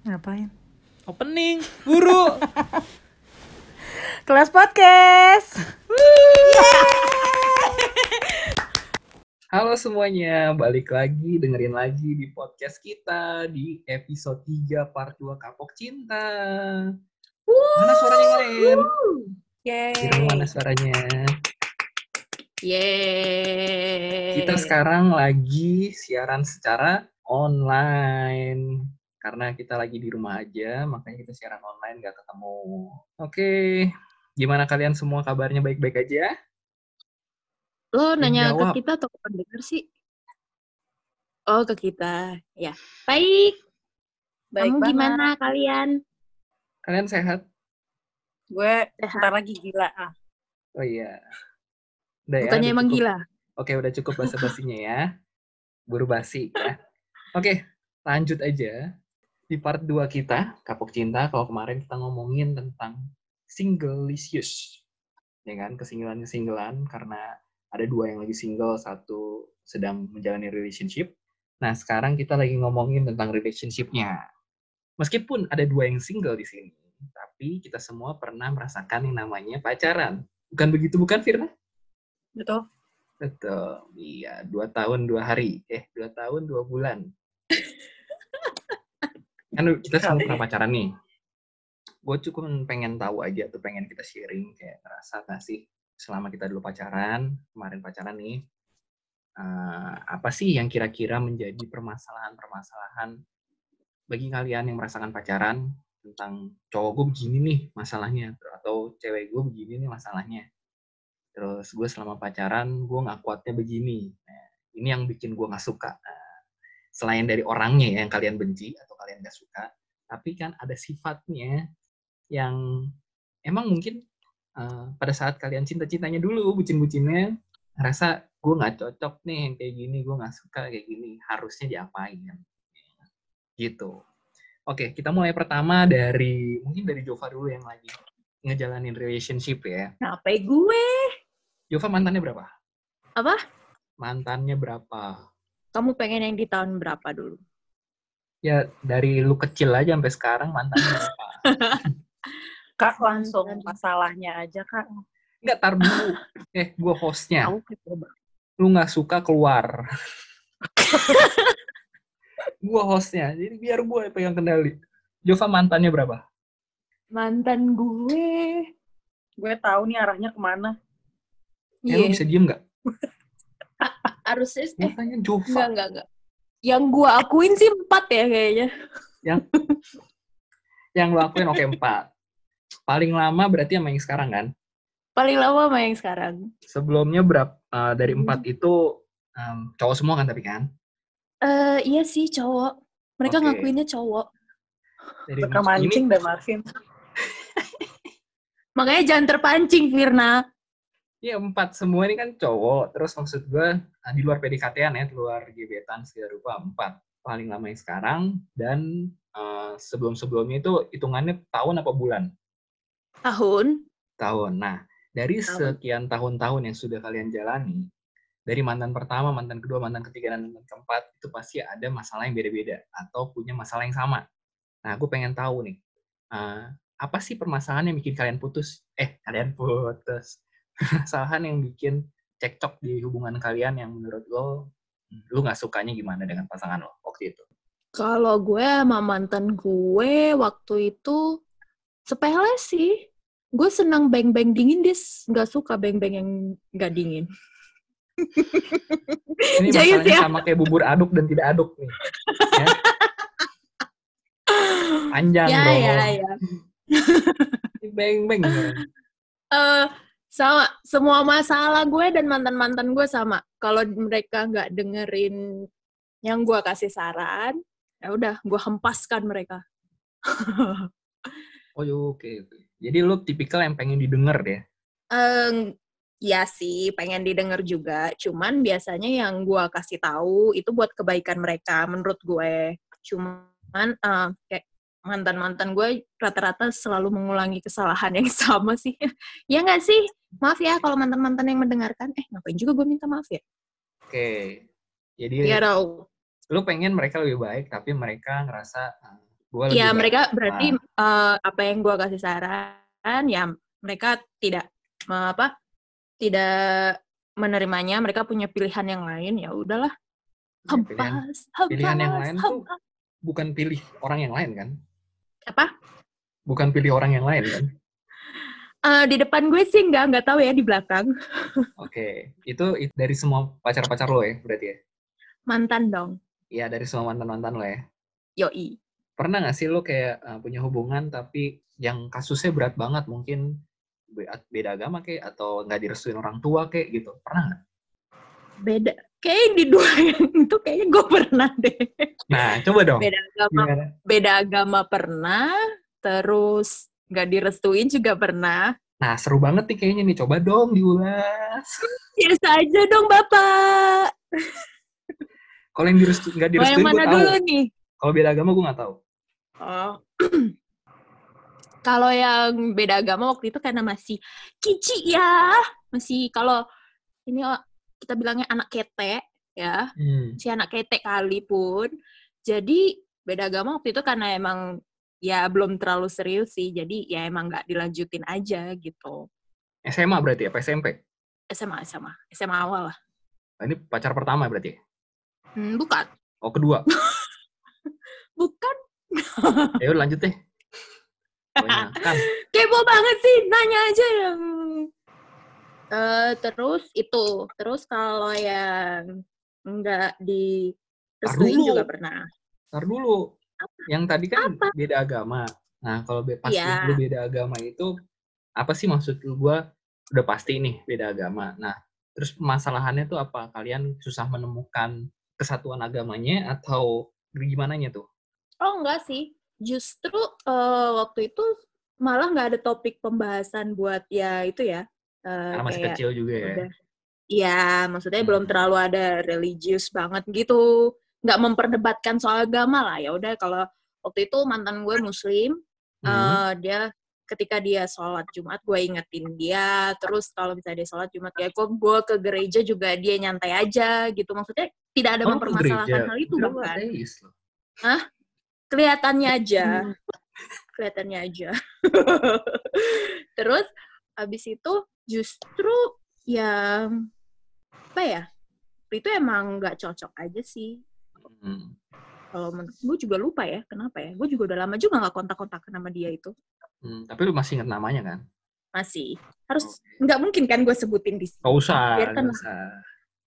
Ngapain? Opening, buru. Kelas podcast. Halo semuanya, balik lagi dengerin lagi di podcast kita di episode 3 part 2 Kapok Cinta. Mana suaranya kalian? Yeay. Mana suaranya? Yeay. Kita sekarang lagi siaran secara online. Karena kita lagi di rumah aja, makanya kita siaran online gak ketemu. Oke, gimana kalian semua kabarnya baik-baik aja? Lo nanya jawab. ke kita atau ke pendengar sih? Oh, ke kita. Ya. Baik. Baik Kamu banget. gimana kalian? Kalian sehat? Gue Sehat. ntar lagi gila ah. Oh iya. Udah ya, Bukannya udah emang cukup. gila? Oke, udah cukup basa-basinya ya. Buru basi ya. Oke, lanjut aja. Di part 2 kita, Kapok Cinta, kalau kemarin kita ngomongin tentang singleisius. Ya kan, kesinggelan-kesinggelan karena ada dua yang lagi single, satu sedang menjalani relationship. Nah, sekarang kita lagi ngomongin tentang relationship-nya. Meskipun ada dua yang single di sini, tapi kita semua pernah merasakan yang namanya pacaran. Bukan begitu, bukan Firna? Betul. Betul, iya. Dua tahun, dua hari. Eh, dua tahun, dua bulan. Kan kita semua pernah pacaran nih. Gue cukup pengen tahu aja tuh, pengen kita sharing. Kayak ngerasa gak sih, selama kita dulu pacaran, kemarin pacaran nih, eh, apa sih yang kira-kira menjadi permasalahan-permasalahan bagi kalian yang merasakan pacaran tentang cowok gue begini nih masalahnya, atau cewek gue begini nih masalahnya terus gue selama pacaran gue nggak kuatnya begini nah, ini yang bikin gue nggak suka Nah, selain dari orangnya ya yang kalian benci atau kalian nggak suka tapi kan ada sifatnya yang emang mungkin eh, pada saat kalian cinta-cintanya dulu bucin-bucinnya ngerasa gue nggak cocok nih yang kayak gini gue nggak suka kayak gini harusnya diapain gitu oke kita mulai pertama dari mungkin dari Jova dulu yang lagi ngejalanin relationship ya Kenapa gue? Jova mantannya berapa? Apa? Mantannya berapa? Kamu pengen yang di tahun berapa dulu? Ya dari lu kecil aja sampai sekarang mantannya berapa? Kak langsung Mantan. masalahnya aja kak. Enggak, tar dulu. Eh, gue hostnya. Lu nggak suka keluar. gue hostnya, jadi biar gue yang pegang kendali. Jova mantannya berapa? Mantan gue. Gue tahu nih arahnya ke mana. Eh, lu Iya. bisa diem nggak? Harusnya eh enggak Jova. enggak enggak. Yang gue akuin sih empat ya kayaknya. Yang lu akuin oke empat. Paling lama berarti sama yang sekarang kan? Paling lama sama yang sekarang. Sebelumnya berapa? eh, dari Hmm. empat itu em, cowok semua kan tapi kan? Eh iya sih cowok. Mereka Oke. ngakuinnya cowok. Dari ini mancing dah Marvin. Makanya jangan terpancing, Firna. Iya empat semua ini kan cowok. Terus maksud gue nah, di luar PDKT-an ya, di luar gebetan segala rupa empat. Paling lama yang sekarang dan eh, sebelum-sebelumnya itu hitungannya tahun apa bulan? Tahun. Tahun. Nah dari Tahun. sekian tahun-tahun yang sudah kalian jalani, dari mantan pertama, mantan kedua, mantan ketiga, dan mantan keempat itu pasti ada masalah yang beda-beda atau punya masalah yang sama. Nah gue pengen tahu nih, eh, apa sih permasalahan yang bikin kalian putus? Eh kalian putus. Permasalahan yang bikin cekcok di hubungan kalian yang menurut lo lu nggak sukanya gimana dengan pasangan lo waktu itu? Kalau gue sama mantan gue waktu itu sepele sih. Gue senang beng-beng dingin, dia nggak suka beng-beng yang nggak dingin. Ini Jayus masalahnya ya. sama kayak bubur aduk dan tidak aduk nih. Ya. Panjang ya, dong. ya, ya. Beng-beng. Eh, sama, semua masalah gue dan mantan-mantan gue sama. Kalau mereka nggak dengerin yang gue kasih saran, ya udah, gue hempaskan mereka. Oh oke oke. Jadi lu tipikal yang pengen didengar ya? Eng, ya sih, pengen didengar juga. Cuman biasanya yang gue kasih tahu itu buat kebaikan mereka, menurut gue. Cuman eh, kayak mantan-mantan gue rata-rata selalu mengulangi kesalahan yang sama sih. ya nggak sih? Maaf ya kalau mantan-mantan yang mendengarkan. Eh, ngapain juga gue minta maaf ya? Oke. Jadi Ya, tau. lu pengen mereka lebih baik, tapi mereka ngerasa uh, Gua lebih Ya baik. mereka berarti eh, apa yang gua kasih saran ya mereka tidak me- apa tidak menerimanya mereka punya pilihan yang lain ya udahlah ya, pilihan hempas pilihan yang hempas lain tuh hempas bukan pilih orang yang lain kan? Apa Bukan pilih orang yang lain kan? Eh, di depan gue sih nggak nggak tahu ya di belakang Oke, itu, itu dari semua pacar-pacar lo ya berarti ya? mantan dong Iya dari semua mantan-mantan lo ya. yoi Pernah nggak sih lo kayak uh, punya hubungan tapi yang kasusnya berat banget mungkin be- beda agama kayak atau nggak direstuin orang tua kayak gitu? Pernah nggak? beda kayak di dua yang itu kayaknya gue pernah deh Nah coba dong. beda agama Gimana? beda agama pernah terus nggak direstuin juga pernah Nah seru banget nih kayaknya nih. Coba dong diulas. biasa aja dong bapak Kalau yang direstu nggak yang direstuin gue mana tahu. dulu nih Kalau beda agama gue nggak tahu. Oh. kalau yang beda agama waktu itu karena masih kici ya, masih kalau ini oh, kita bilangnya anak ketek ya, Hmm. si anak ketek kali pun. Jadi beda agama waktu itu karena emang ya belum terlalu serius sih, jadi ya emang nggak dilanjutin aja gitu. SMA berarti apa SMP? SMA SMA SMA awal lah. Nah, ini pacar pertama berarti. ya? Hmm, bukan, Oh kedua. bukan. Ya udah lanjut deh. Kepo banget sih, nanya aja yang. Eh terus itu, terus kalau yang enggak direstuin dulu. juga pernah. Ntar dulu. Yang tadi kan Apa? beda agama. Nah, kalau be- pas Iya. lu beda agama itu, apa sih maksud lu gua udah pasti nih beda agama. Nah, terus permasalahannya tuh apa? Kalian susah menemukan kesatuan agamanya atau gimana tuh? Oh enggak sih, justru eh, waktu itu malah nggak ada topik pembahasan buat ya itu ya. Karena masih kayak kecil juga ya. Iya, maksudnya belum Hmm. terlalu ada religius banget gitu. Nggak memperdebatkan soal agama lah. Ya udah kalau waktu itu mantan gue muslim, Hmm. eh, dia ketika dia sholat Jumat gue ingetin dia terus kalau misalnya dia sholat Jumat ya kok gue ke gereja juga dia nyantai aja gitu maksudnya tidak ada Oh, mempermasalahkan hal itu lu bukan loh. kelihatannya aja Hmm. kelihatannya aja terus habis itu justru yang apa ya itu emang nggak cocok aja sih Hmm. kalau gue juga lupa ya kenapa ya gue juga udah lama juga nggak kontak-kontak sama dia itu Hmm, Tapi lu masih inget namanya kan? masih harus Oke. nggak mungkin kan gue sebutin di sini usah, Biarkan gak lah. usah.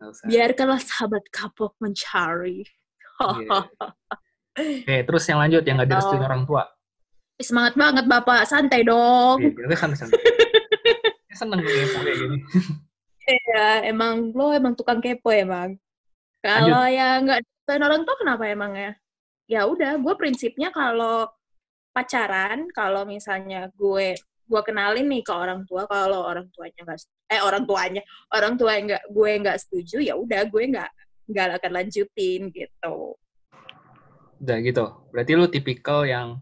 Usah. biarkanlah sahabat kapok mencari Iya. Oke, terus yang lanjut yang gak direstuin Oh. orang tua. semangat banget bapak santai dong Oke, kita santai santai. Saya seneng nih kayak gini. ya emang lo emang tukang kepo emang kalau yang nggak direstuin orang tua kenapa emang ya ya udah gue prinsipnya kalau pacaran kalau misalnya gue gue kenalin nih ke orang tua kalau orang tuanya nggak eh orang tuanya orang tua yang nggak gue nggak setuju ya udah gue nggak nggak akan lanjutin gitu Udah gitu. Berarti lu tipikal yang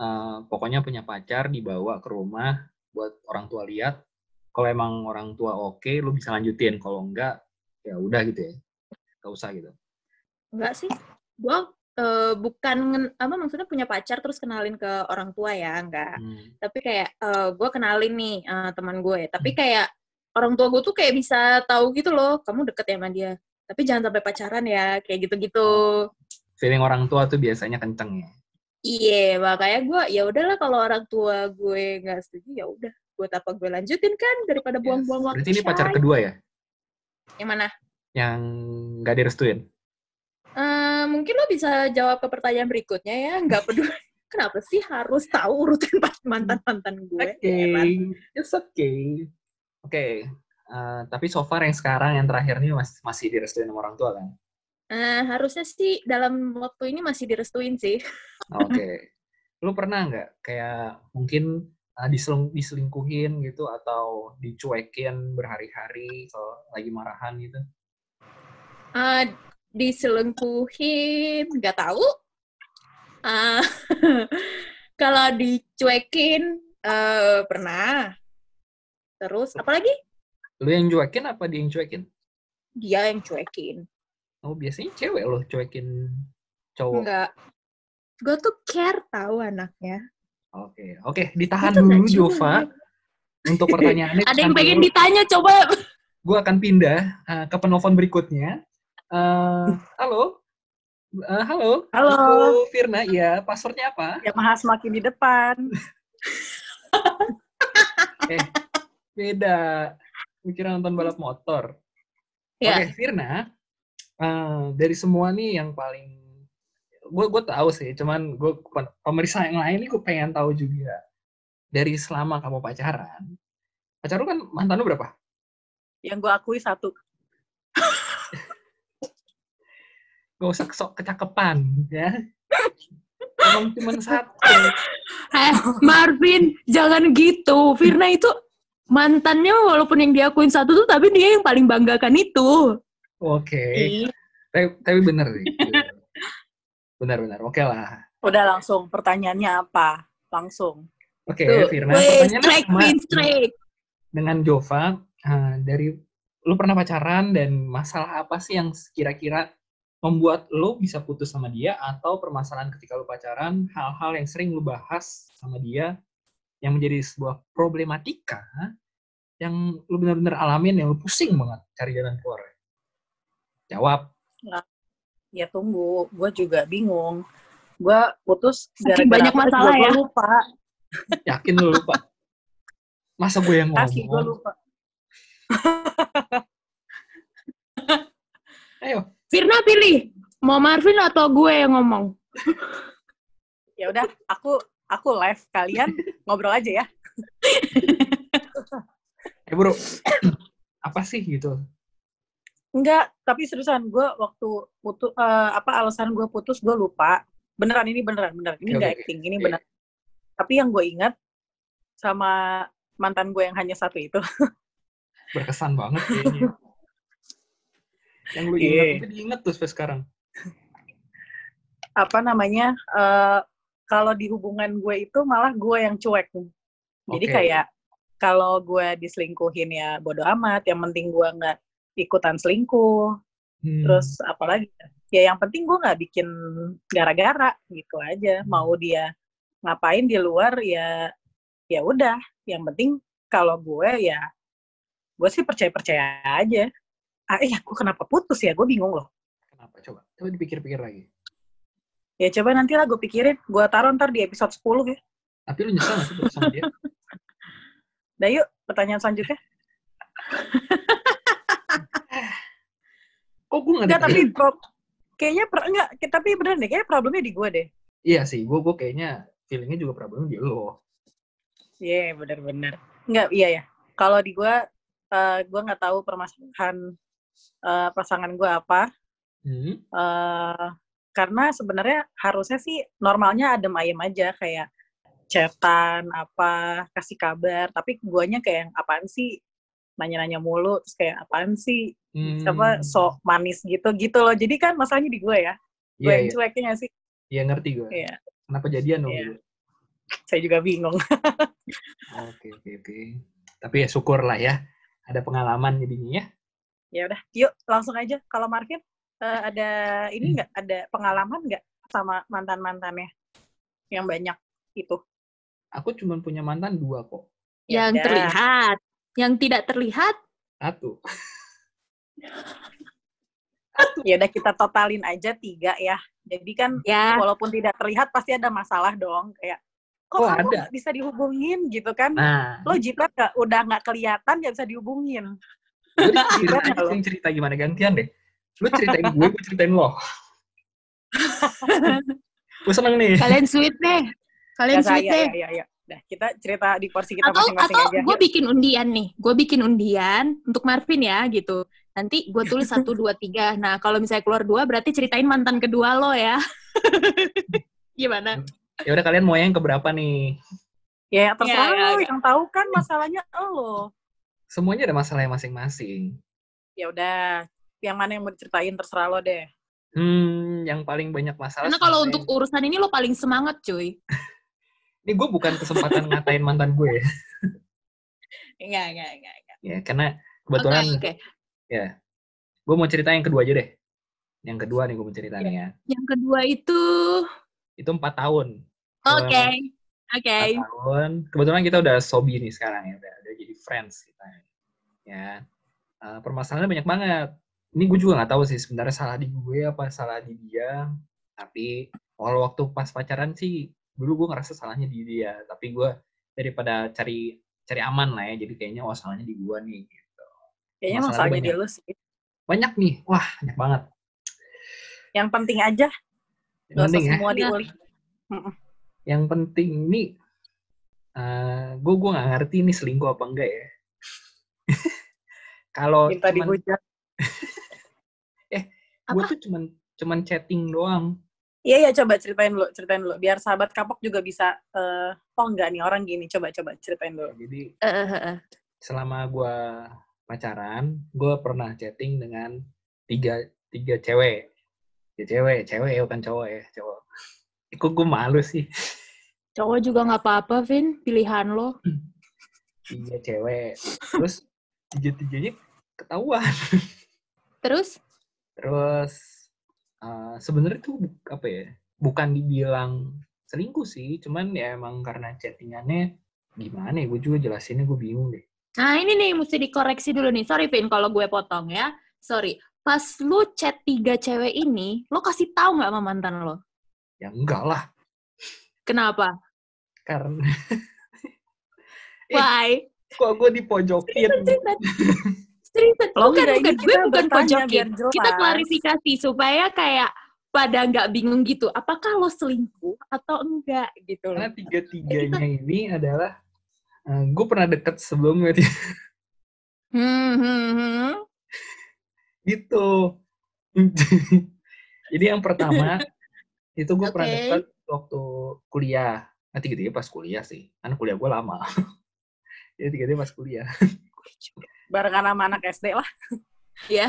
eh, pokoknya punya pacar dibawa ke rumah buat orang tua lihat. Kalau emang orang tua oke, lu bisa lanjutin. Kalau enggak, ya udah gitu ya. Gak usah gitu. Enggak sih. Gue eh, bukan apa maksudnya punya pacar terus kenalin ke orang tua ya, enggak. Hmm. Tapi kayak gue kenalin nih eh, teman gue. Tapi kayak orang tua gue tuh kayak bisa tahu gitu loh, kamu deket ya sama dia. Tapi jangan sampai pacaran ya, kayak gitu-gitu. Feeling orang tua tuh biasanya kenceng ya. Iya, makanya gue ya udahlah kalau orang tua gue nggak setuju ya udah, buat apa gue lanjutin kan daripada Yes. buang-buang waktu. Berarti ini pacar Shay. kedua ya? Yang mana? Yang nggak direstuin? Eh, mungkin lo bisa jawab ke pertanyaan berikutnya ya, nggak peduli. Kenapa sih harus tahu urutan mantan-mantan gue? Oke, Heran. it's okay. Oke, eh, tapi so far yang sekarang yang terakhir ini masih masih direstuin sama orang tua kan? Eh, harusnya sih dalam waktu ini masih direstuin sih. Oke. Lu pernah nggak kayak mungkin uh, diseleng- diselingkuhin gitu atau dicuekin berhari-hari kalau lagi marahan gitu? Eh, diselingkuhin, nggak tahu. Eh, kalau dicuekin, eh, pernah. Terus, apalagi Lu yang cuekin apa dia yang cuekin? dia yang cuekin. Oh, biasanya cewek loh cuekin cowok. Enggak. gue tuh care tahu anaknya. Oke, oke, ditahan Itu dulu Jova. Untuk pertanyaannya. Ada yang pengen ditanya, coba. Gue akan pindah eh, ke penelpon berikutnya. Eh, halo, Eh, halo, Halo. Aku Firna. Iya, passwordnya apa? Yamaha semakin di depan. Eh, beda. Mikirnya nonton balap motor. Ya. Oke, Firna. eh, dari semua nih yang paling gue gue tahu sih, cuman gue pemeriksa yang lain nih gue pengen tahu juga. Dari selama kamu pacaran, pacar lu kan mantan lu berapa? Yang gue akui satu. Gak usah sok kecakepan, ya. Emang cuma satu. Eh, Marvin, jangan gitu. Firna itu mantannya walaupun yang diakuin satu tuh, tapi dia yang paling banggakan itu. Oke. Ih, Tapi, tapi bener sih. Benar-benar. Oke lah. Udah langsung. Pertanyaannya apa? Langsung. Oke, Tuh, Firna. strike, sama strike. dengan Jova. eh, dari lu pernah pacaran dan masalah apa sih yang kira-kira membuat lu bisa putus sama dia atau permasalahan ketika lu pacaran, hal-hal yang sering lu bahas sama dia yang menjadi sebuah problematika yang lu benar-benar alamin yang lu pusing banget cari jalan keluar. Jawab. Ya tunggu. Gue juga bingung. Gue putus Saking gara-gara banyak masalah ya. lupa. Yakin lu lupa? Masa gue yang Kaki gue ngomong? lupa. Ayo, Firna pilih. Mau Marvin atau gue yang ngomong? Ya udah, aku aku live. Kalian ngobrol aja ya. eh bro, apa sih gitu? Enggak, tapi seriusan gue waktu putus apa alasan gue putus gue lupa. Beneran ini beneran beneran. Ini enggak oke. acting, ini bener. Tapi yang gue ingat sama mantan gue yang hanya satu itu. Berkesan banget kayaknya. yang lu Iya. ingat itu diingat tuh sampai sekarang. apa namanya? eh, kalau di hubungan gue itu malah gue yang cuek. Jadi Oke. kayak kalau gue diselingkuhin ya bodo amat. Yang penting gue nggak ikutan selingkuh. Hmm. Terus apalagi? Ya yang penting gue nggak bikin gara-gara gitu aja. Hmm. Mau dia ngapain di luar ya ya udah. Yang penting kalau gue ya gue sih percaya-percaya aja. Ah, eh, aku kenapa putus ya? Gue bingung loh. Kenapa? Coba, coba dipikir-pikir lagi. Ya coba nanti lah gue pikirin. Gue taruh ntar di episode 10 ya. Tapi lu nyesel gak sih sama dia? Dah yuk, pertanyaan selanjutnya. Kok gue gak Enggak, ada tapi pro- kayaknya per, enggak, tapi beneran deh, kayaknya problemnya di gue deh. Iya sih, gue gue kayaknya feelingnya juga problemnya di lo. Iya, bener-bener. Enggak, iya ya. Kalau di gue, eh gue nggak tahu permasalahan eh, pasangan gue apa. Hmm? eh karena sebenarnya harusnya sih normalnya adem ayem aja kayak chatan apa kasih kabar tapi guanya kayak yang apaan sih nanya-nanya mulu terus kayak apaan sih Hmm. apa sok manis gitu gitu loh jadi kan masalahnya di gue ya gue Iya, yang iya. cueknya sih Iya ngerti gue. Iya. Kenapa jadian dong? Iya. dulu? saya juga bingung Oke, oke, oke. Tapi ya syukur lah ya. Ada pengalaman jadinya ya. ya udah yuk langsung aja kalau Marvin eh, ada ini Hmm. nggak ada pengalaman nggak sama mantan mantannya yang banyak itu Aku cuma punya mantan dua kok. Ya yang udah. terlihat. Yang tidak terlihat, Satu. ya udah kita totalin aja tiga ya jadi kan ya. walaupun tidak terlihat pasti ada masalah dong kayak kok Oh, kamu ada. nggak bisa dihubungin gitu kan Nah, lo jiplak nggak udah nggak kelihatan nggak bisa dihubungin lo? sih cerita gimana gantian deh. Lu ceritain gue, gue ceritain lo. gue seneng nih. Kalian sweet deh. Kalian ya, sweet ya, deh. ya, ya, ya. Nah, kita cerita di porsi kita atau masing-masing atau aja gue Yuk. bikin undian nih gue bikin undian untuk Marvin ya gitu nanti gue tulis satu dua tiga nah kalau misalnya keluar dua berarti ceritain mantan kedua lo ya gimana Ya udah kalian mau yang keberapa nih? ya terserah Ya, ya, lo ya. yang tahu kan masalahnya lo Semuanya ada masalahnya masing-masing. ya udah yang mana yang mau diceritain terserah lo deh Hmm, yang paling banyak masalah. karena kalau untuk urusan ini lo paling semangat cuy ini gue bukan kesempatan ngatain mantan gue ya. enggak enggak enggak enggak. ya karena kebetulan oke oke ya gue mau cerita yang kedua aja deh yang kedua nih gue mau cerita nih ya yang kedua itu itu empat tahun. Oke. Eh, Oke. empat tahun. Kebetulan kita udah sobi nih sekarang ya, udah, udah jadi friends kita. Ya, Eh, permasalahannya banyak banget. Ini gue juga nggak tahu sih sebenarnya salah di gue apa salah di dia. Tapi kalau waktu pas pacaran sih, dulu gue ngerasa salahnya di dia. Tapi gue daripada cari cari aman lah ya, jadi kayaknya oh salahnya di gue nih. Gitu. Kayaknya Masalahnya salahnya di banyak. lu sih. Banyak nih, wah banyak banget. Yang penting aja, Yang penting ya. semua Iya. diulik. yang penting ini gue gue nggak ngerti ini selingkuh apa enggak ya kalau Minta cuman- dihujat. gue Apa? tuh cuman cuman chatting doang Iya, iya, coba ceritain dulu, ceritain dulu. Biar sahabat kapok juga bisa, eh, oh enggak nih, orang gini. Coba, coba, ceritain dulu. jadi Eh, eh, eh, eh. selama gue pacaran gue pernah chatting dengan tiga tiga cewek tiga cewek cewek ya bukan cowok ya cowok Kok gue malu sih Cowok juga nggak apa-apa, Vin. Pilihan lo. tiga cewek terus tiga tiganya ketahuan Terus? Terus eh, sebenarnya tuh apa ya? Bukan dibilang selingkuh sih, cuman ya emang karena chattingannya gimana ya? Gue juga jelasinnya gue bingung deh. Nah, ini nih mesti dikoreksi dulu nih. Sorry, Vin, kalau gue potong ya. Sorry. Pas lu chat tiga cewek ini, lo kasih tahu nggak sama mantan lo? Ya enggak lah, Kenapa? karena Eh, Why? kok gue dipojokin. Seriusan. Seriusan. Lo Bukan, bukan. Gue kita bukan pojokin. jelas. Kita klarifikasi supaya kayak pada nggak bingung gitu. Apakah lo selingkuh atau enggak gitu Karena loh. tiga-tiganya ini adalah gue pernah deket sebelumnya Hmm, hmm, hmm. gitu. Jadi yang pertama itu gue pernah Oke. deket waktu kuliah. Nah tiga-tiga pas kuliah sih, karena kuliah gue lama. Jadi tiga-tiga pas kuliah. Barengan sama anak SD lah. Ya.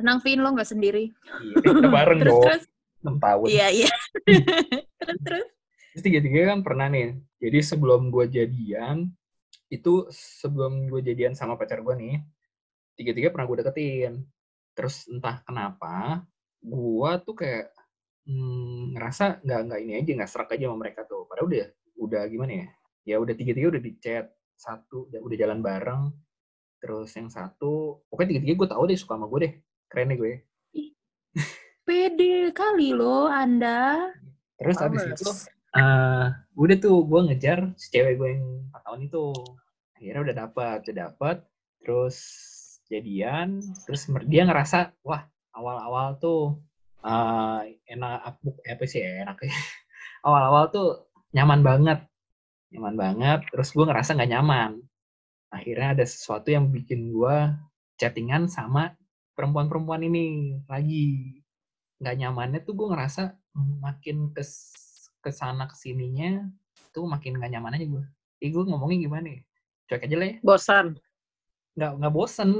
Tenang, Vin, lo nggak sendiri. Iya, kita bareng Terus, dong, terus. 6 tahun. Iya, iya. terus, terus. Terus tiga-tiga kan pernah nih. Jadi sebelum gue jadian, itu sebelum gue jadian sama pacar gue nih, tiga-tiga pernah gue deketin. Terus entah kenapa, gue tuh kayak hmm, ngerasa nggak nggak ini aja nggak serak aja sama mereka tuh. Padahal udah udah gimana ya? Ya udah tiga-tiga udah di chat satu, udah jalan bareng. Terus yang satu, pokoknya tiga-tiga gue tahu deh suka sama gue deh. Keren deh gue. Pede kali lo, Anda. Terus abis Males. itu eh udah tuh gue ngejar si cewek gue yang 4 tahun itu akhirnya udah dapat udah dapat terus jadian terus dia ngerasa wah awal-awal tuh eh enak apa, apa sih ya, enak ya awal-awal tuh nyaman banget nyaman banget terus gue ngerasa nggak nyaman akhirnya ada sesuatu yang bikin gue chattingan sama perempuan-perempuan ini lagi nggak nyamannya tuh gue ngerasa makin kes ke sana ke sininya tuh makin nggak nyaman aja gue. Ih gue ngomongnya gimana ya? Cuek aja lah ya. Bosan. Nggak nggak bosen.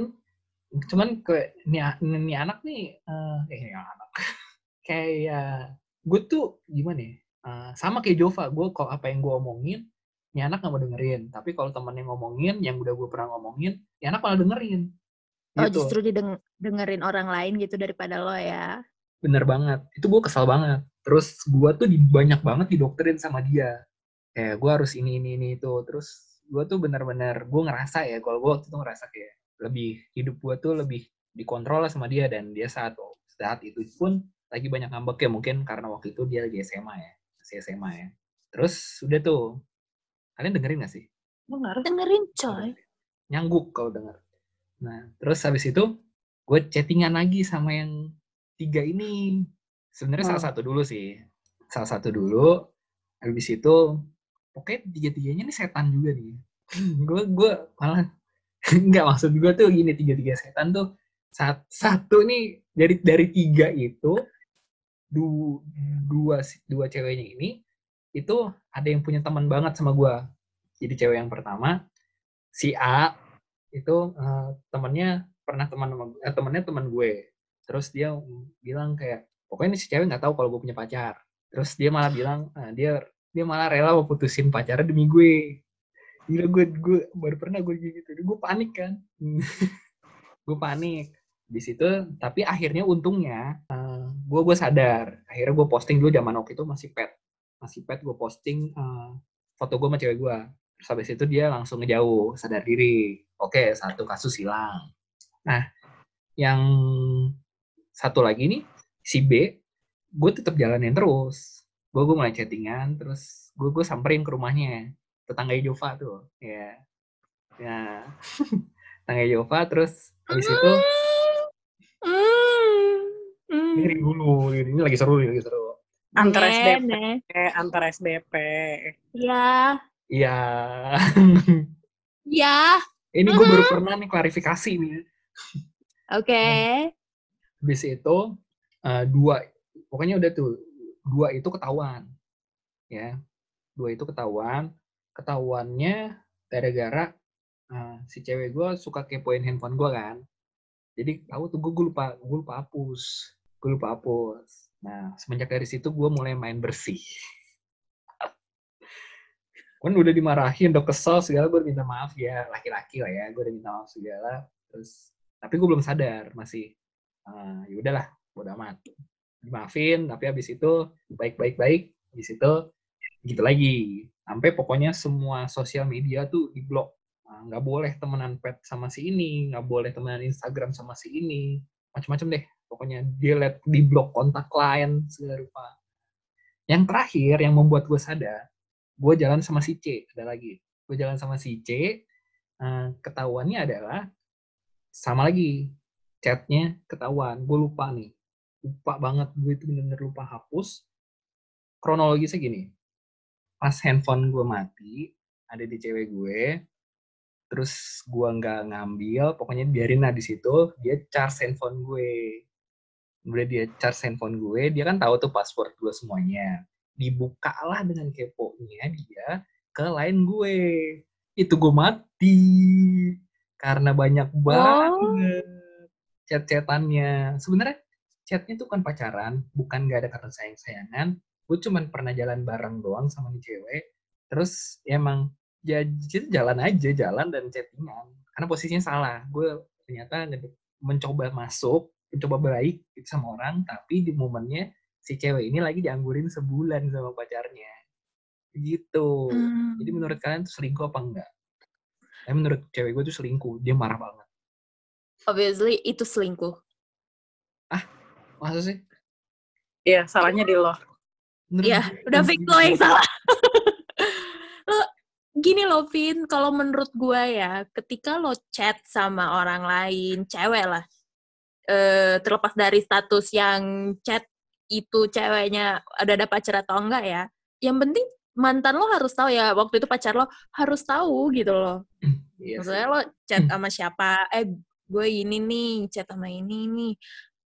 Cuman ke ini, ini anak nih, eh eh, ini anak kayak gue tuh gimana ya? eh, sama kayak Jova, gue kok apa yang gue omongin, ini anak nggak mau dengerin. Tapi kalau temennya ngomongin, yang udah gue pernah ngomongin, ini anak malah dengerin. Oh, Gitu. justru didengerin orang lain gitu daripada lo ya. bener banget itu gue kesal banget terus gue tuh di, banyak banget didoktrin sama dia kayak gue harus ini ini ini itu terus gue tuh bener-bener gue ngerasa ya kalau gue waktu itu ngerasa kayak lebih hidup gue tuh lebih dikontrol lah sama dia dan dia saat saat itu pun lagi banyak ngambek ya mungkin karena waktu itu dia lagi SMA ya masih SMA ya terus udah tuh kalian dengerin gak sih Benar. Dengerin, coy. nyangguk kalau denger. Nah, terus habis itu gue chattingan lagi sama yang tiga ini. Sebenarnya salah Hmm. satu dulu sih. Salah satu dulu. Habis itu pokoknya tiga-tiganya ini setan juga nih. gue gue malah nggak maksud gue tuh gini tiga-tiga setan tuh sat- satu nih dari dari tiga itu du, dua si- dua ceweknya ini itu ada yang punya teman banget sama gue. Jadi cewek yang pertama si A itu eh, temannya pernah teman eh, temannya teman gue. Terus dia bilang kayak pokoknya ini si cewek nggak tahu kalau gue punya pacar. Terus dia malah bilang eh, dia dia malah rela mau putusin pacarnya demi gue. Gila gue gue baru pernah gue gitu. Gue panik kan? Gue panik. Di situ tapi akhirnya untungnya eh, gue gue sadar. Akhirnya gue posting dulu zaman waktu itu masih pet masih pet gue posting uh, foto gue sama cewek gue terus habis itu dia langsung ngejauh sadar diri. Oke satu kasus hilang. Nah yang satu lagi nih si B gue tetap jalanin terus. Gue gue mulai chattingan terus gue gue samperin ke rumahnya. Tetangga Jova tuh ya. Ya. Tetangga Jova terus habis itu ini dulu ini lagi seru ini lagi seru antar SDP antar SDP iya. Iya. Iya. Ini gue baru pernah nih klarifikasi nih. Oke. Okay. habis itu uh, dua pokoknya udah tuh dua itu ketahuan ya. Dua itu ketahuan. Ketahuannya gara-gara uh, si cewek gue suka kepoin handphone gue kan. Jadi tahu tuh gue lupa gue lupa hapus. Gue lupa hapus nah semenjak dari situ gue mulai main bersih. Kan udah dimarahin udah kesel segala gue minta maaf ya laki-laki lah ya gue udah minta maaf segala. Terus tapi gue belum sadar masih uh, ya udahlah bodo amat. Dimaafin tapi habis itu baik baik baik habis itu gitu lagi. Sampai pokoknya semua sosial media tuh diblok. Nah, nggak boleh temenan pet sama si ini nggak boleh temenan Instagram sama si ini. Macam-macam deh pokoknya lihat di blok kontak lain segala rupa. Yang terakhir yang membuat gue sadar gue jalan sama si C ada lagi. Gue jalan sama si C uh, ketahuannya adalah sama lagi chatnya ketahuan gue lupa nih. Lupa banget gue itu bener-bener lupa hapus. Kronologisnya gini pas handphone gue mati ada di cewek gue terus gue nggak ngambil pokoknya biarin lah di situ dia charge handphone gue udah dia charge handphone gue dia kan tahu tuh password gue semuanya dibukalah dengan kepo-nya dia ke line gue itu gue mati karena banyak banget oh. chat-chatannya sebenarnya chatnya tuh kan pacaran, bukan gak ada kata sayang-sayangan. Gue cuman pernah jalan bareng doang sama nih cewek. Terus ya emang ya jalan aja, jalan dan chattingan. Karena posisinya salah. Gue ternyata mencoba masuk, mencoba baik gitu sama orang, tapi di momennya si cewek ini lagi dianggurin sebulan sama pacarnya. Gitu. Hmm. Jadi menurut kalian tuh selingkuh apa enggak? Tapi menurut cewek gue tuh selingkuh, dia marah banget. Obviously itu selingkuh. Ah, Masa sih? Iya, salahnya di lo. Iya, udah fix lo yang salah. lo, gini loh, Vin, kalau menurut gue ya, ketika lo chat sama orang lain, cewek lah, eh, terlepas dari status yang chat itu ceweknya ada ada pacar atau enggak ya, yang penting mantan lo harus tahu ya, waktu itu pacar lo harus tahu gitu loh. Iya Maksudnya lo chat sama siapa, eh gue ini nih, chat sama ini nih.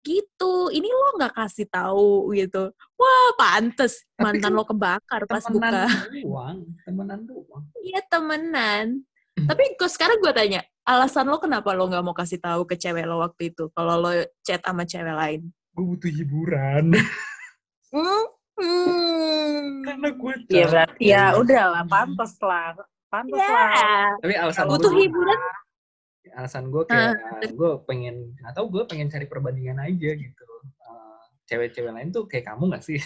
Gitu. Ini lo nggak kasih tahu gitu. Wah pantes. Mantan kan lo kebakar pas buka. doang temenan doang. Iya temenan. Hmm. tapi kok sekarang gue tanya alasan lo kenapa lo nggak mau kasih tahu ke cewek lo waktu itu kalau lo chat sama cewek lain? Gue butuh hiburan. Hmm? Hmm. karena gue ya berarti ya udah lah pantas lah. Pantas yeah. lah. Tapi alasan butuh hiburan alasan gue kayak uh. gue pengen atau gue pengen cari perbandingan aja gitu. Uh, cewek-cewek lain tuh kayak kamu gak sih?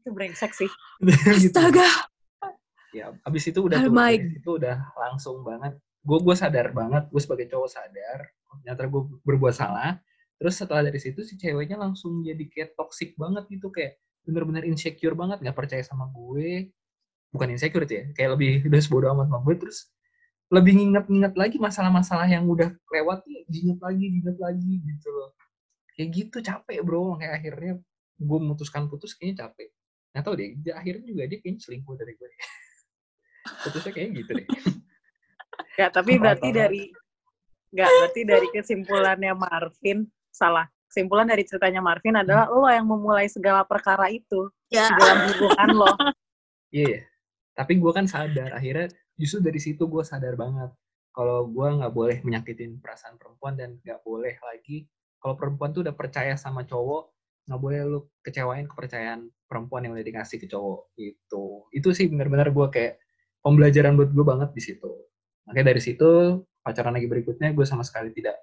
Itu brengsek sih. Gitu. astaga. Ya abis itu udah tuh abis itu udah langsung banget gue gue sadar banget gue sebagai cowok sadar ternyata gue berbuat salah terus setelah dari situ si ceweknya langsung jadi kayak toxic banget gitu kayak bener-bener insecure banget nggak percaya sama gue bukan insecure ya kayak lebih udah sebodoh amat sama gue terus lebih nginget-nginget lagi masalah-masalah yang udah lewat nih, lagi, diinget lagi gitu loh. Kayak gitu capek bro, kayak akhirnya gue memutuskan putus kayaknya capek. Nggak tau deh, akhirnya juga dia kayaknya selingkuh dari gue. Putusnya kayaknya gitu deh. Ya, tapi berarti dari nggak berarti dari kesimpulannya Marvin salah. Kesimpulan dari ceritanya Marvin adalah hmm. lo yang memulai segala perkara itu ya. dalam hubungan lo. Iya, yeah, tapi gue kan sadar akhirnya justru dari situ gue sadar banget kalau gue nggak boleh menyakitin perasaan perempuan dan nggak boleh lagi kalau perempuan tuh udah percaya sama cowok nggak boleh lu kecewain kepercayaan perempuan yang udah dikasih ke cowok itu itu sih benar-benar gue kayak pembelajaran buat gue banget di situ makanya dari situ pacaran lagi berikutnya gue sama sekali tidak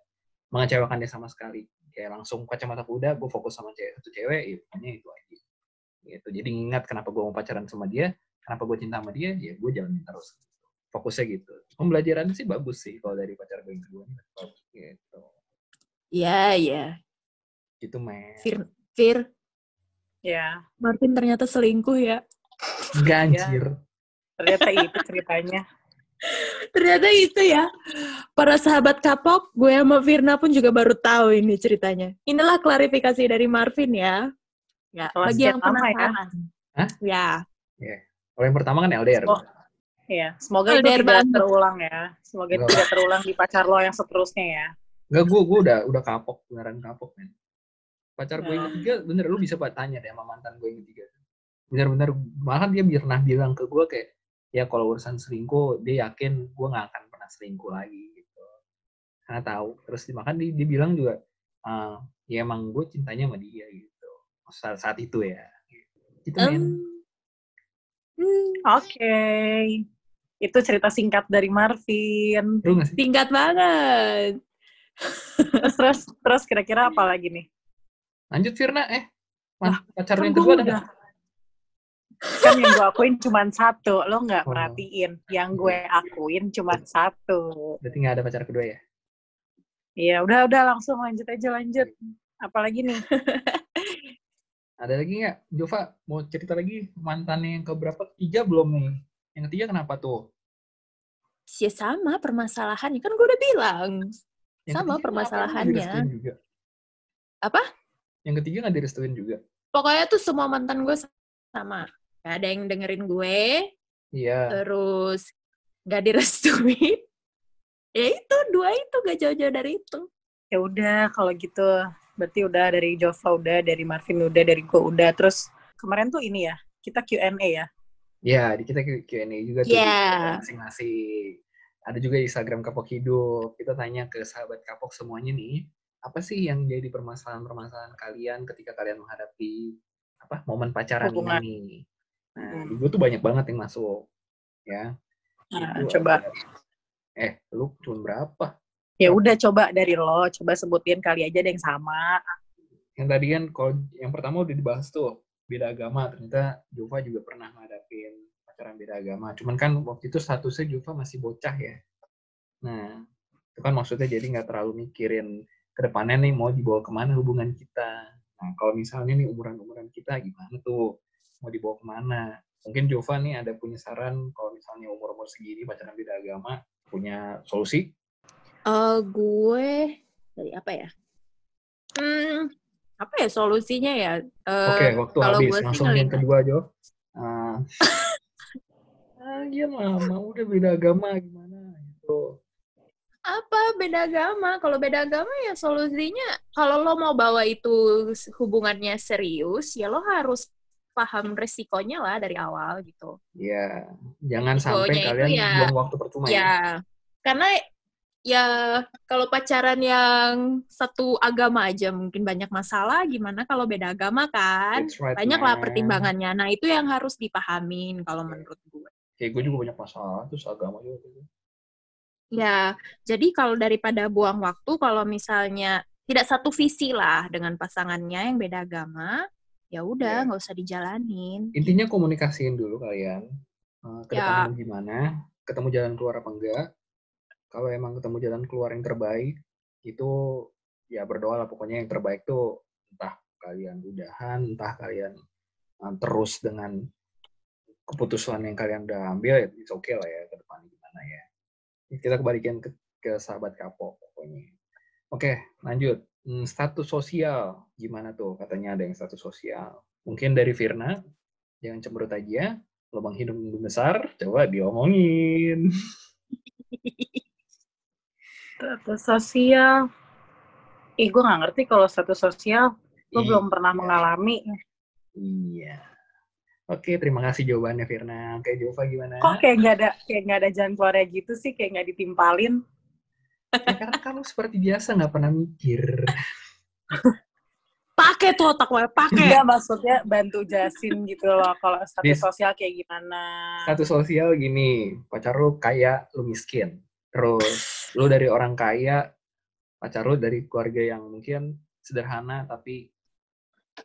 mengecewakan dia sama sekali. Kayak langsung kacamata kuda gue fokus sama cewek satu cewek ya pokoknya itu aja. Gitu. Jadi ingat kenapa gue mau pacaran sama dia kenapa gue cinta sama dia ya gue jalanin terus. Fokusnya gitu. Pembelajaran sih bagus sih kalau dari pacar gue yang kedua gitu. Iya, iya. gitu men. Fir, Fir, Ya, Martin ternyata selingkuh ya. Enggak anjir. Ternyata itu ceritanya. Ternyata itu ya. Para sahabat kapok, gue sama Firna pun juga baru tahu ini ceritanya. Inilah klarifikasi dari Marvin ya. Ya, Setelah bagi yang lama ya. Hah? Ya. kalau yang pertama kan LDR Oh. Iya, semoga Oh, itu LDR tidak banget. terulang ya. Semoga itu tidak terulang di pacar lo yang seterusnya ya. Enggak, gue gue udah udah kapok beneran kapok men. Pacar gue yang Ya. ketiga bener lu bisa buat tanya deh sama mantan gue yang ketiga. Bener-bener malah dia pernah bilang ke gue kayak ya kalau urusan selingkuh dia yakin gue nggak akan pernah selingkuh lagi gitu. Karena tahu. Terus makan dia, dia bilang juga "Ah, ya emang gue cintanya sama dia gitu. Saat, saat itu ya. Gitu men. hmm, Oke. Itu cerita singkat dari Marvin. Singkat banget. Terus terus terus kira-kira apa lagi nih? Lanjut Firna eh. Man, pacar Kan yang kedua ada? Kan yang gue akuin cuma satu, lo nggak Oh. perhatiin. Yang gue akuin cuma satu. Berarti nggak ada pacar kedua ya? Iya, udah udah langsung lanjut aja lanjut. Apalagi nih? Ada lagi nggak? Jova, mau cerita lagi mantannya yang keberapa? Ketiga belum nih. Yang ketiga kenapa tuh? Ya sama permasalahannya. Kan gue udah bilang. Yang Sama permasalahannya. Juga? Apa? Yang ketiga nggak direstuin juga? Pokoknya tuh semua mantan gue sama. Gak ada yang dengerin gue, Iya. terus gak direstuin. ya itu, dua itu gak jauh-jauh dari itu. Ya udah kalau gitu. Berarti udah dari Jova udah, dari Marvin udah, dari gue udah. Terus kemarin tuh ini ya, kita Q&A ya. Iya, di kita Q&A juga tuh. Iya. Masing-masing. Ada juga Instagram Kapok Hidup. Kita tanya ke sahabat Kapok semuanya nih. Apa sih yang jadi permasalahan-permasalahan kalian ketika kalian menghadapi apa momen pacaran Hubungan. ini? Nah, Hmm. gue tuh banyak banget yang masuk. Ya. Nah, Itu coba. ada- Eh, lu cuma berapa? Ya udah coba dari lo, coba sebutin kali aja ada yang sama. Yang tadi kan kalau yang pertama udah dibahas tuh beda agama. Ternyata Jova juga pernah ngadapin pacaran beda agama. Cuman kan waktu itu statusnya Jova masih bocah ya. Nah, itu kan maksudnya jadi nggak terlalu mikirin ke depannya nih mau dibawa ke mana hubungan kita. Nah, kalau misalnya nih umuran-umuran kita gimana tuh? Mau dibawa ke mana? Mungkin Jova nih ada punya saran kalau misalnya umur-umur segini pacaran beda agama, punya solusi? Eh gue dari apa ya? Hmm, apa ya solusinya ya? Eh, Oke, waktu kalau habis. gue Langsung yang kedua, Jo. Ah, ah, iya mama, udah beda agama gimana gitu. apa beda agama? Kalau beda agama ya solusinya kalau lo mau bawa itu hubungannya serius, ya lo harus paham resikonya lah dari awal gitu. Ya, jangan sampai Resikonya itu kalian ya- buang waktu percuma ya. Ya, karena ya kalau pacaran yang satu agama aja mungkin banyak masalah, gimana kalau beda agama kan? Right, Banyak lah pertimbangannya. Nah, itu yang harus dipahamin kalau menurut gue. Kayak gue juga banyak masalah, terus agama juga. gitu. Ya, jadi kalau daripada buang waktu, kalau misalnya tidak satu visi lah dengan pasangannya yang beda agama, ya udah Ya. nggak usah dijalanin. Intinya komunikasiin dulu kalian. eh, ke mau gimana, ketemu jalan keluar apa enggak. Kalau emang ketemu jalan keluar yang terbaik, itu ya berdoa lah pokoknya yang terbaik tuh entah kalian udahan, entah kalian eh, terus dengan keputusan yang kalian udah ambil, ya it's okay lah ya ke depan gimana ya. Kita kembalikan ke, ke sahabat kapok pokoknya. Oke, lanjut. Hmm, status sosial gimana tuh? Katanya ada yang status sosial. Mungkin dari Firna, jangan cemberut aja. Lubang hidung besar, coba diomongin. Status sosial. Ih, gue nggak ngerti kalau status sosial. Gue Iya. belum pernah mengalami. Iya. Oke, terima kasih jawabannya Firna. Oke, Jova gimana? Kok kayak nggak ada kayak nggak ada jalan keluarnya gitu sih, kayak nggak ditimpalin. Ya, karena kamu seperti biasa nggak pernah mikir. Pakai tuh otak gue, pakai. Enggak maksudnya bantu jelasin gitu loh kalau status Dis- sosial kayak gimana. Status sosial gini, pacar lu kaya, lu miskin. Terus lu dari orang kaya, pacar lu dari keluarga yang mungkin sederhana tapi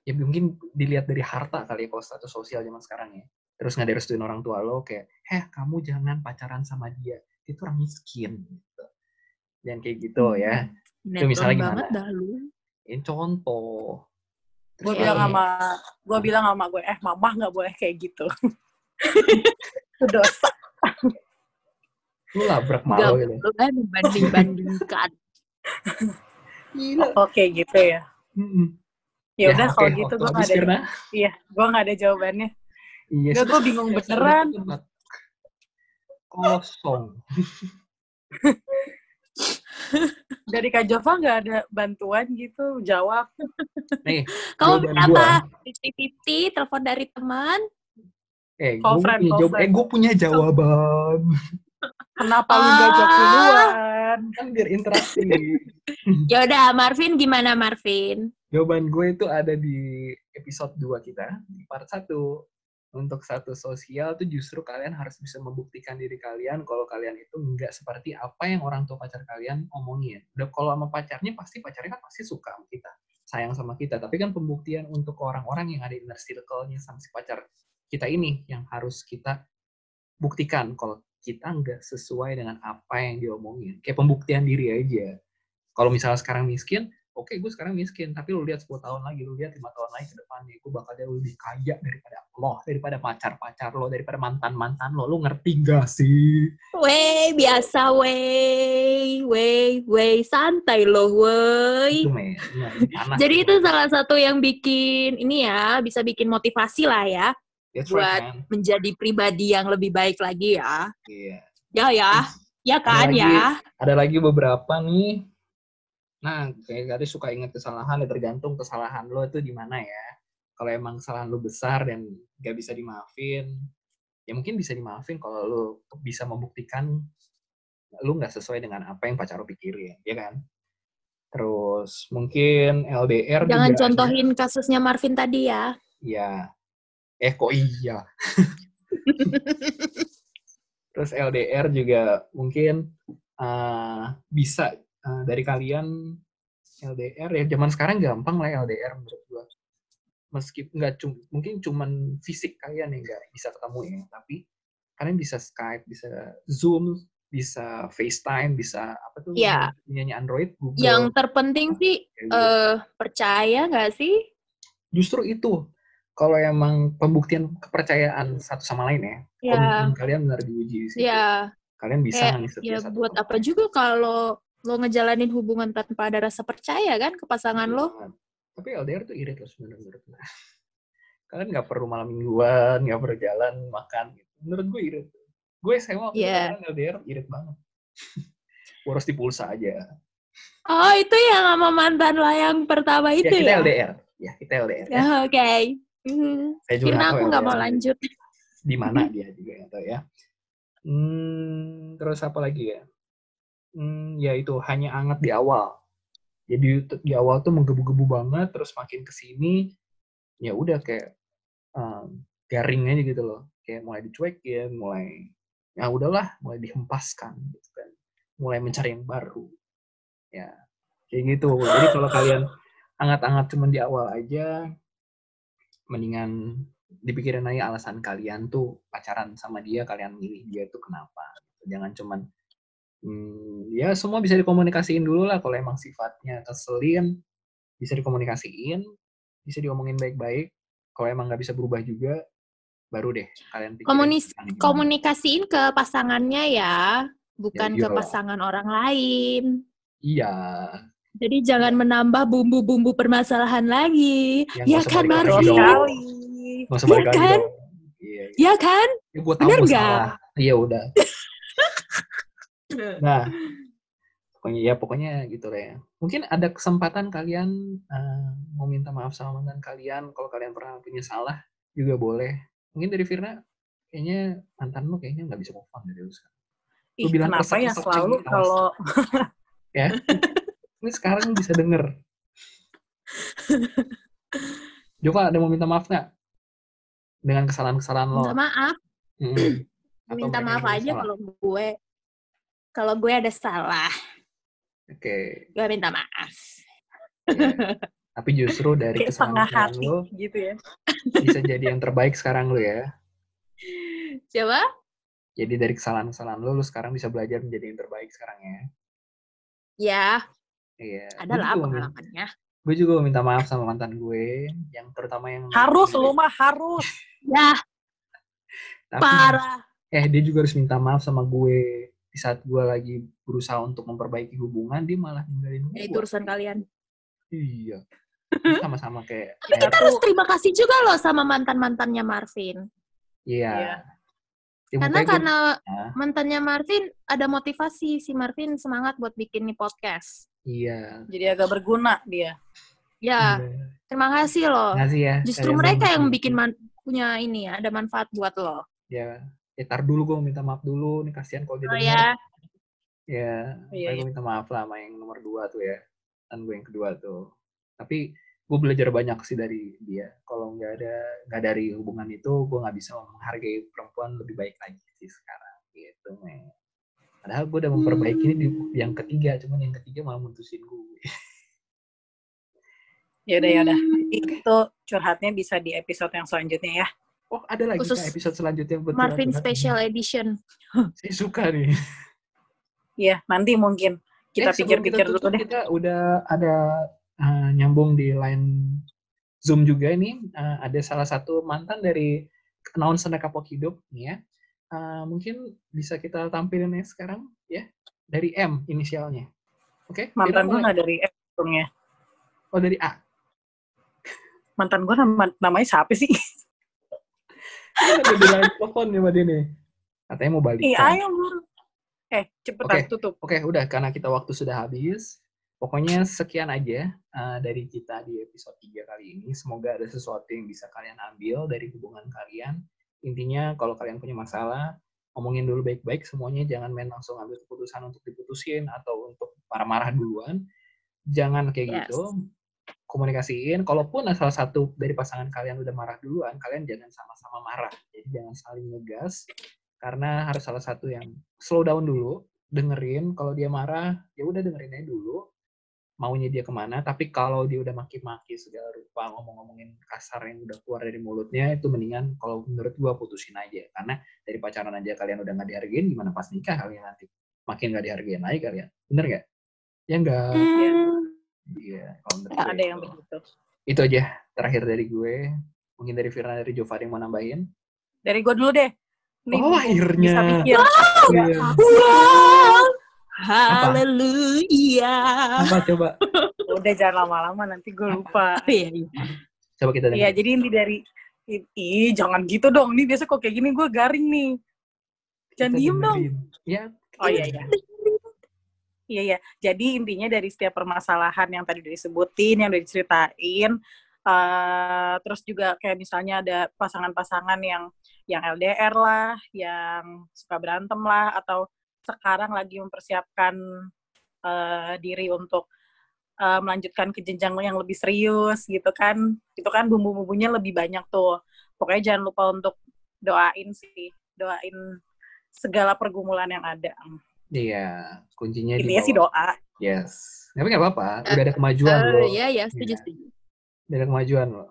ya mungkin dilihat dari harta kali ya kalau status sosial zaman sekarang ya terus nggak direstuin orang tua lo kayak heh kamu jangan pacaran sama dia itu orang miskin dan kayak gitu ya itu misalnya gimana banget dah lu. ini contoh gue bilang sama gue bilang sama gue eh mamah nggak boleh kayak gitu itu dosa lu labrak Gak malu gitu boleh membanding-bandingkan. Gila. oke gitu ya Mm-mm. ya udah kalau gitu gue nggak ada Firna. iya gue nggak ada jawabannya Iya, sudah. gue bingung Sudah, beneran. Kosong. dari Kak Jova nggak ada bantuan gitu jawab Nih, Kamu Jawaban berapa? gua. 50-50, telepon dari teman. eh, gue friend, punya jawab, eh, gue punya jawaban. kenapa lu nggak jawab Ah. duluan Kan biar interaktif. Ya udah, Marvin gimana Marvin? jawaban gue itu ada di episode 2 kita, di part 1. Untuk status sosial tuh justru kalian harus bisa membuktikan diri kalian kalau kalian itu nggak seperti apa yang orang tua pacar kalian omongin. Udah kalau sama pacarnya pasti pacarnya kan pasti suka sama kita, sayang sama kita. Tapi kan pembuktian untuk orang-orang yang ada inner circle-nya sama si pacar kita ini yang harus kita buktikan kalau kita nggak sesuai dengan apa yang diomongin. Kayak pembuktian diri aja. Kalau misalnya sekarang miskin, oke gue sekarang miskin, tapi lu lihat 10 tahun lagi, lu lihat lima tahun lagi ke depannya, gue bakal jauh lebih kaya daripada lo, daripada pacar-pacar lo, daripada mantan-mantan lo. Lu ngerti gak sih? Wey, biasa wey, wey, wey, santai loh wey. Itu men, panas. Jadi itu salah satu yang bikin ini ya, bisa bikin motivasi lah ya, That's buat right, man. menjadi pribadi yang lebih baik lagi ya. Iya. Ya ya, ya kan lagi. ya. Ada lagi beberapa nih. Nah, kayak tadi suka ingat kesalahan, ya tergantung kesalahan lo itu di mana ya. Kalau emang kesalahan lo besar dan gak bisa dimaafin, ya mungkin bisa dimaafin kalau lo bisa membuktikan lo nggak sesuai dengan apa yang pacar lo pikirin, ya kan? Terus mungkin LDR Jangan juga contohin kasusnya Marvin tadi ya. Iya. Eh kok iya? Terus LDR juga mungkin eh, bisa eh, dari kalian LDR ya zaman sekarang gampang lah LDR menurut gua. Meski nggak cum mungkin cuman fisik kalian yang nggak bisa ketemu ya, tapi kalian bisa Skype, bisa Zoom, bisa FaceTime, bisa apa tuh? Iya. Punyanya Android, Google. Yang terpenting sih kayak gitu. eh percaya nggak sih? justru itu kalau emang pembuktian kepercayaan satu sama lain ya, Ya, komitmen kalian benar diuji di situ. ya, Kalian bisa setia ya satu buat apa juga kalau lo ngejalanin hubungan tanpa ada rasa percaya kan ke pasangan lo? Tapi LDR tuh irit loh sebenarnya menurut gue. Kalian nggak perlu malam mingguan, nggak perlu jalan makan. Gitu. Menurut gue irit. Gue SMA waktu itu Iya. LDR irit banget. Boros di pulsa aja. Oh itu yang sama mantan lo yang pertama Ya itu kita ya? LDR. Ya kita LDR. Ya. Ya, Oke. Hmm. Saya juga Karena aku nggak mau lanjut. di mana dia juga nggak tahu ya. Hmm, terus apa lagi ya? Hmm, ya itu hanya anget di awal. Jadi di awal tuh menggebu-gebu banget, terus makin ke sini ya udah kayak um, garing aja gitu loh. Kayak mulai dicuekin, mulai ya udahlah, mulai dihempaskan gitu kan. Mulai mencari yang baru. Ya, kayak gitu. Jadi kalau kalian angat-angat cuma di awal aja, mendingan dipikirin aja alasan kalian tuh pacaran sama dia, kalian milih dia tuh kenapa. Jangan cuman hmm, ya semua bisa dikomunikasiin dulu lah kalau emang sifatnya keselin bisa dikomunikasiin, bisa diomongin baik-baik. Kalau emang nggak bisa berubah juga, baru deh kalian pikirin Komunis-. Komunikasiin ke pasangannya ya, bukan ke iyalah. pasangan orang lain. Iya, Jadi jangan menambah bumbu-bumbu permasalahan lagi. Ya usah kan Iya lagi kan? Iya, iya. Ya kan? Ya, gue tahu Bener nggak? Iya udah. Nah, pokoknya ya pokoknya gitu lah ya. Mungkin ada kesempatan kalian eh, mau minta maaf sama mantan kalian kalau kalian pernah punya salah juga boleh. Mungkin dari Firna kayaknya mantan lu kayaknya nggak bisa move on dari lu sekarang. Lu Ih, bilang kenapa ya selalu kalau ya. Ini sekarang lu bisa denger. Jova ada mau minta maaf nggak? Dengan kesalahan-kesalahan lo. Minta maaf. Atau Minta maaf aja kalau gue kalau gue ada salah. Oke. Gue minta maaf. Iya. Tapi justru dari kesalahan hati lo gitu ya. bisa jadi yang terbaik sekarang lo ya. Coba? Jadi dari kesalahan-kesalahan lo, lo sekarang bisa belajar menjadi yang terbaik sekarang ya. Ya, Iya. ada lah pengalamannya. Gue juga mau minta maaf sama mantan gue, yang terutama yang Harus lu mah harus. Ya, Tapi, parah. Eh dia juga harus minta maaf sama gue di saat gue lagi berusaha untuk memperbaiki hubungan, dia malah ninggalin gue. Ya, itu urusan kalian. Iya. Sama-sama kayak. Tapi kayak- kita harus terima kasih juga loh sama mantan-mantannya Marvin. Iya. Iya. Ya, Karena gue- karena Ah. mantannya Marvin ada motivasi si Marvin semangat buat bikin nih podcast. Iya. Jadi agak berguna dia. Ya, Iya. terima kasih loh. Makasih ya. Justru kalian mereka yang bikin man- punya ini ya, ada manfaat buat lo. Ya. Eh, tar dulu gue minta maaf dulu. Nih kasihan kalau dia Oh ya, Ya, Iya, makanya gue minta maaf lah sama yang nomor dua tuh ya. Dan gue yang kedua tuh. Tapi gue belajar banyak sih dari dia. Kalau nggak ada nggak dari hubungan itu, gue nggak bisa menghargai perempuan lebih baik lagi sih sekarang. Gitu, men. Padahal gue udah memperbaiki ini di yang ketiga, cuman yang ketiga malah mutusin gue. Ya udah ya udah. Itu curhatnya bisa di episode yang selanjutnya ya. Oh, ada lagi Khusus episode selanjutnya buat Marvin Special ini. Edition. Saya suka nih. Iya, nanti mungkin kita Eh, pikir-pikir kita dulu tutup, deh. Kita udah ada uh, nyambung di line Zoom juga nih. Uh, ada salah satu mantan dari announcer Kapok Hidup nih ya. Uh, mungkin bisa kita tampilin ya sekarang ya. Dari M inisialnya. Oke? Mantan Kita gue dari F untungnya. Oh, dari A. Mantan gue nama, namanya siapa sih? Di line telepon nih Mbak Dini. Katanya mau balik. Iya, ayo buru. Eh, cepetan Oke. tutup. Oke, udah karena kita waktu sudah habis. Pokoknya sekian aja uh, dari kita di episode 3 kali ini. Semoga ada sesuatu yang bisa kalian ambil dari hubungan kalian. Intinya kalau kalian punya masalah, ngomongin dulu baik-baik semuanya. Jangan main langsung ambil keputusan untuk diputusin atau untuk marah-marah duluan. Jangan kayak Yes. gitu. Komunikasiin. Kalaupun salah satu dari pasangan kalian udah marah duluan, kalian jangan sama-sama marah. Jadi jangan saling ngegas. Karena harus salah satu yang slow down dulu, dengerin kalau dia marah ya udah dengerin aja dulu maunya dia ke mana tapi kalau dia udah maki-maki segala rupa ngomong-ngomongin kasar yang udah keluar dari mulutnya itu mendingan kalau menurut gua putusin aja karena dari pacaran aja kalian udah nggak dihargain gimana pas nikah kalian nanti makin nggak dihargain lagi kalian bener nggak ya enggak Hmm, iya kalau Ya, ada yang itu. begitu. itu aja terakhir dari gue mungkin dari Firna dari Jova ada yang mau nambahin Dari gue dulu deh. Nih, oh akhirnya Bisa mikir. Iya. Wow, haleluya. apa coba Udah jangan lama-lama nanti gue lupa. Iya, iya. coba kita Iya, dengar jadi inti dari Ih, jangan gitu dong. Ini biasa kok kayak gini gue garing nih. Jangan Kita diem dong. ya Oh iya, iya. Iya, iya. Jadi intinya dari setiap permasalahan yang tadi disebutin, yang udah diceritain, eh, terus juga kayak misalnya ada pasangan-pasangan yang yang LDR lah, yang suka berantem lah, atau sekarang lagi mempersiapkan eh, diri untuk eh, melanjutkan ke jenjang yang lebih serius gitu kan. Itu kan bumbu-bumbunya lebih banyak tuh. Pokoknya jangan lupa untuk doain sih, doain segala pergumulan yang ada. Iya, kuncinya di Intinya sih bawah. doa. Yes. Tapi nggak apa-apa, udah ada kemajuan Eh, loh. Iya, iya, setuju, Iya. setuju. Udah ada kemajuan loh.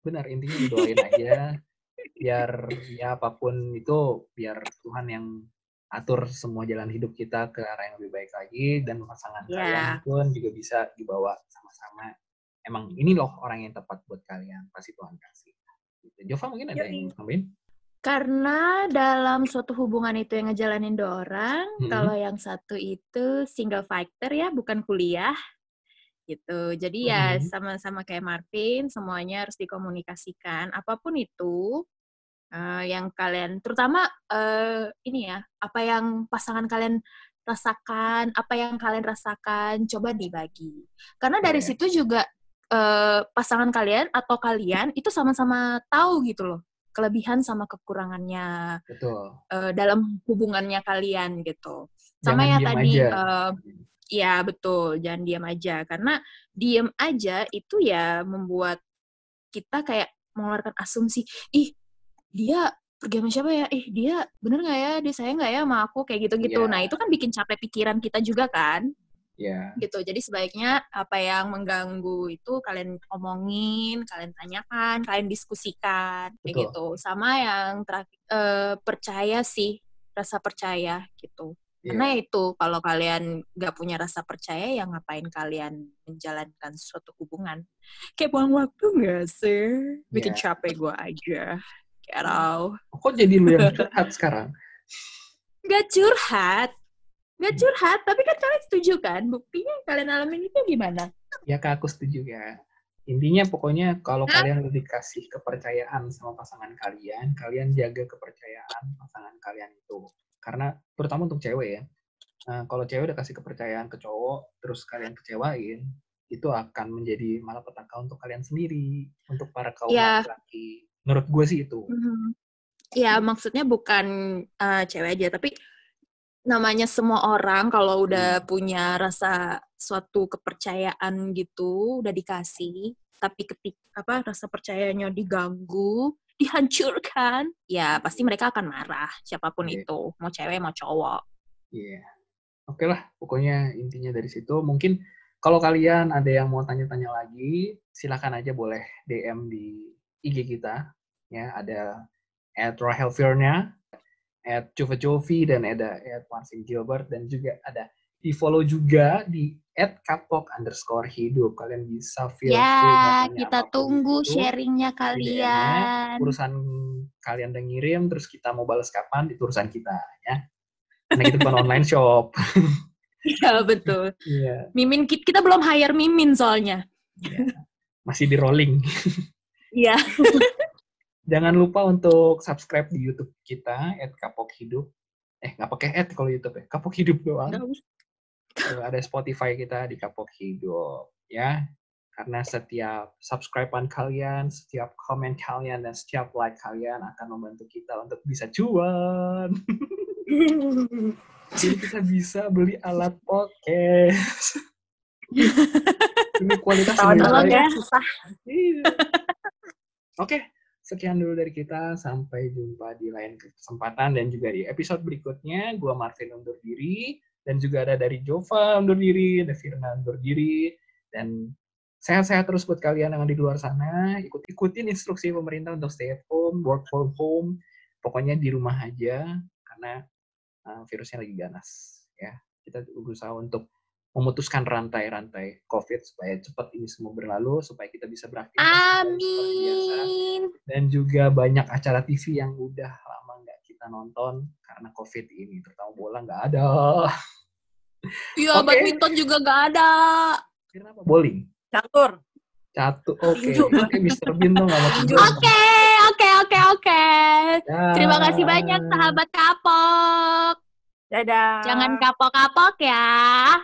Benar, intinya didoain aja. Biar ya apa pun itu, biar Tuhan yang atur semua jalan hidup kita ke arah yang lebih baik lagi. Dan pasangan Iya. kalian pun juga bisa dibawa sama-sama. Emang ini loh orang yang tepat buat kalian. Pasti Tuhan kasih. Gitu. Jova mungkin ada Yoi. yang nambahin? Karena dalam suatu hubungan itu yang ngejalanin dua orang, Mm-mm. kalau yang satu itu single fighter ya, bukan kuliah. Gitu. Jadi ya Mhm. sama-sama kayak Marvin, semuanya harus dikomunikasikan. Apa pun itu eh, yang kalian, terutama eh, ini ya, apa yang pasangan kalian rasakan, apa yang kalian rasakan, coba dibagi. Karena dari Iya. situ juga eh, pasangan kalian atau kalian itu sama-sama tahu gitu loh kelebihan sama kekurangannya Betul. eh, dalam hubungannya kalian gitu. Sama Jangan ya tadi, aja. eh, ya betul, jangan diam aja karena diam aja itu ya membuat kita kayak mengeluarkan asumsi, ih dia pergi sama siapa ya? Ih dia bener nggak ya? Dia sayang nggak ya sama aku? Kayak gitu-gitu. Iya. Nah itu kan bikin capek pikiran kita juga kan? Iya. gitu. Jadi sebaiknya apa yang mengganggu itu kalian omongin, kalian tanyakan, kalian diskusikan kayak gitu. Sama yang terakhir eh, percaya sih, rasa percaya gitu. Iya. Karena itu kalau kalian nggak punya rasa percaya ya ngapain kalian menjalankan suatu hubungan? Kayak buang waktu nggak sih? Bikin Iya. capek gue aja. Kerau. Kok jadi lu yang curhat sekarang? Nggak curhat. Nggak curhat, tapi kan kalian setuju kan? Buktinya yang kalian alamin itu gimana? Ya kak, aku setuju ya. Intinya pokoknya kalau Hah? kalian udah dikasih kepercayaan sama pasangan kalian, kalian jaga kepercayaan pasangan kalian itu. Karena terutama untuk cewek ya. Nah, kalau cewek udah kasih kepercayaan ke cowok, terus kalian kecewain, itu akan menjadi malapetaka untuk kalian sendiri, untuk para kaum Ya. laki-laki. Menurut gue sih itu. Mhm. Ya, maksudnya bukan eh, cewek aja, tapi namanya semua orang kalau udah punya rasa suatu kepercayaan gitu, udah dikasih, tapi ketik apa rasa percayanya diganggu, dihancurkan, ya pasti mereka akan marah, siapa pun Iya. itu, mau cewek mau cowok. Iya. Oke lah, pokoknya intinya dari situ. Mungkin kalau kalian ada yang mau tanya-tanya lagi, silakan aja boleh DM di IG kita. Ya, ada at Rahel Firna, at Cuva Jovi, dan ada at Marcin Gilbert, dan juga ada di follow juga di at kapok underscore hidup. Kalian bisa feel Ya, kita tunggu itu. sharingnya DM-nya, kalian. urusan kalian udah ngirim, terus kita mau balas kapan, itu urusan kita, ya. Karena kita bukan online shop. Iya, betul. Iya, Mimin kita, kita belum hire Mimin soalnya. iya. masih di rolling. Iya. Jangan lupa untuk subscribe di YouTube kita, at Kapok Hidup. Eh, nggak pakai at kalau YouTube ya, Kapok Hidup doang. Ada Spotify kita di Kapok Hidup, ya. Karena setiap subscribean kalian, setiap komen kalian, dan setiap like kalian akan membantu kita untuk bisa cuan. Jadi kita bisa beli alat podcast. Ini kualitas Tahun ya. susah. Iya. Oke, sekian dulu dari kita. Sampai jumpa di lain kesempatan dan juga di episode berikutnya. Gua Marvin undur diri dan juga ada dari Jova undur diri, ada Firna undur diri dan sehat-sehat terus buat kalian yang di luar sana. Ikut ikutin instruksi pemerintah untuk stay at home, work from home. Pokoknya di rumah aja karena uh, virusnya lagi ganas ya. Kita berusaha untuk memutuskan rantai-rantai COVID supaya cepat ini semua berlalu, supaya kita bisa beraktivitas seperti biasa. Amin. Dan juga banyak acara TV yang udah lama nggak kita nonton karena COVID ini, terutama bola nggak ada. Iya, Oke. badminton juga nggak ada. Kenapa? Bowling? Catur. Catu, oke. Oke, Mr. Bean tuh nggak mau. Oke, oke, oke, oke. Terima kasih banyak sahabat kapok. Dadah. Jangan kapok-kapok ya.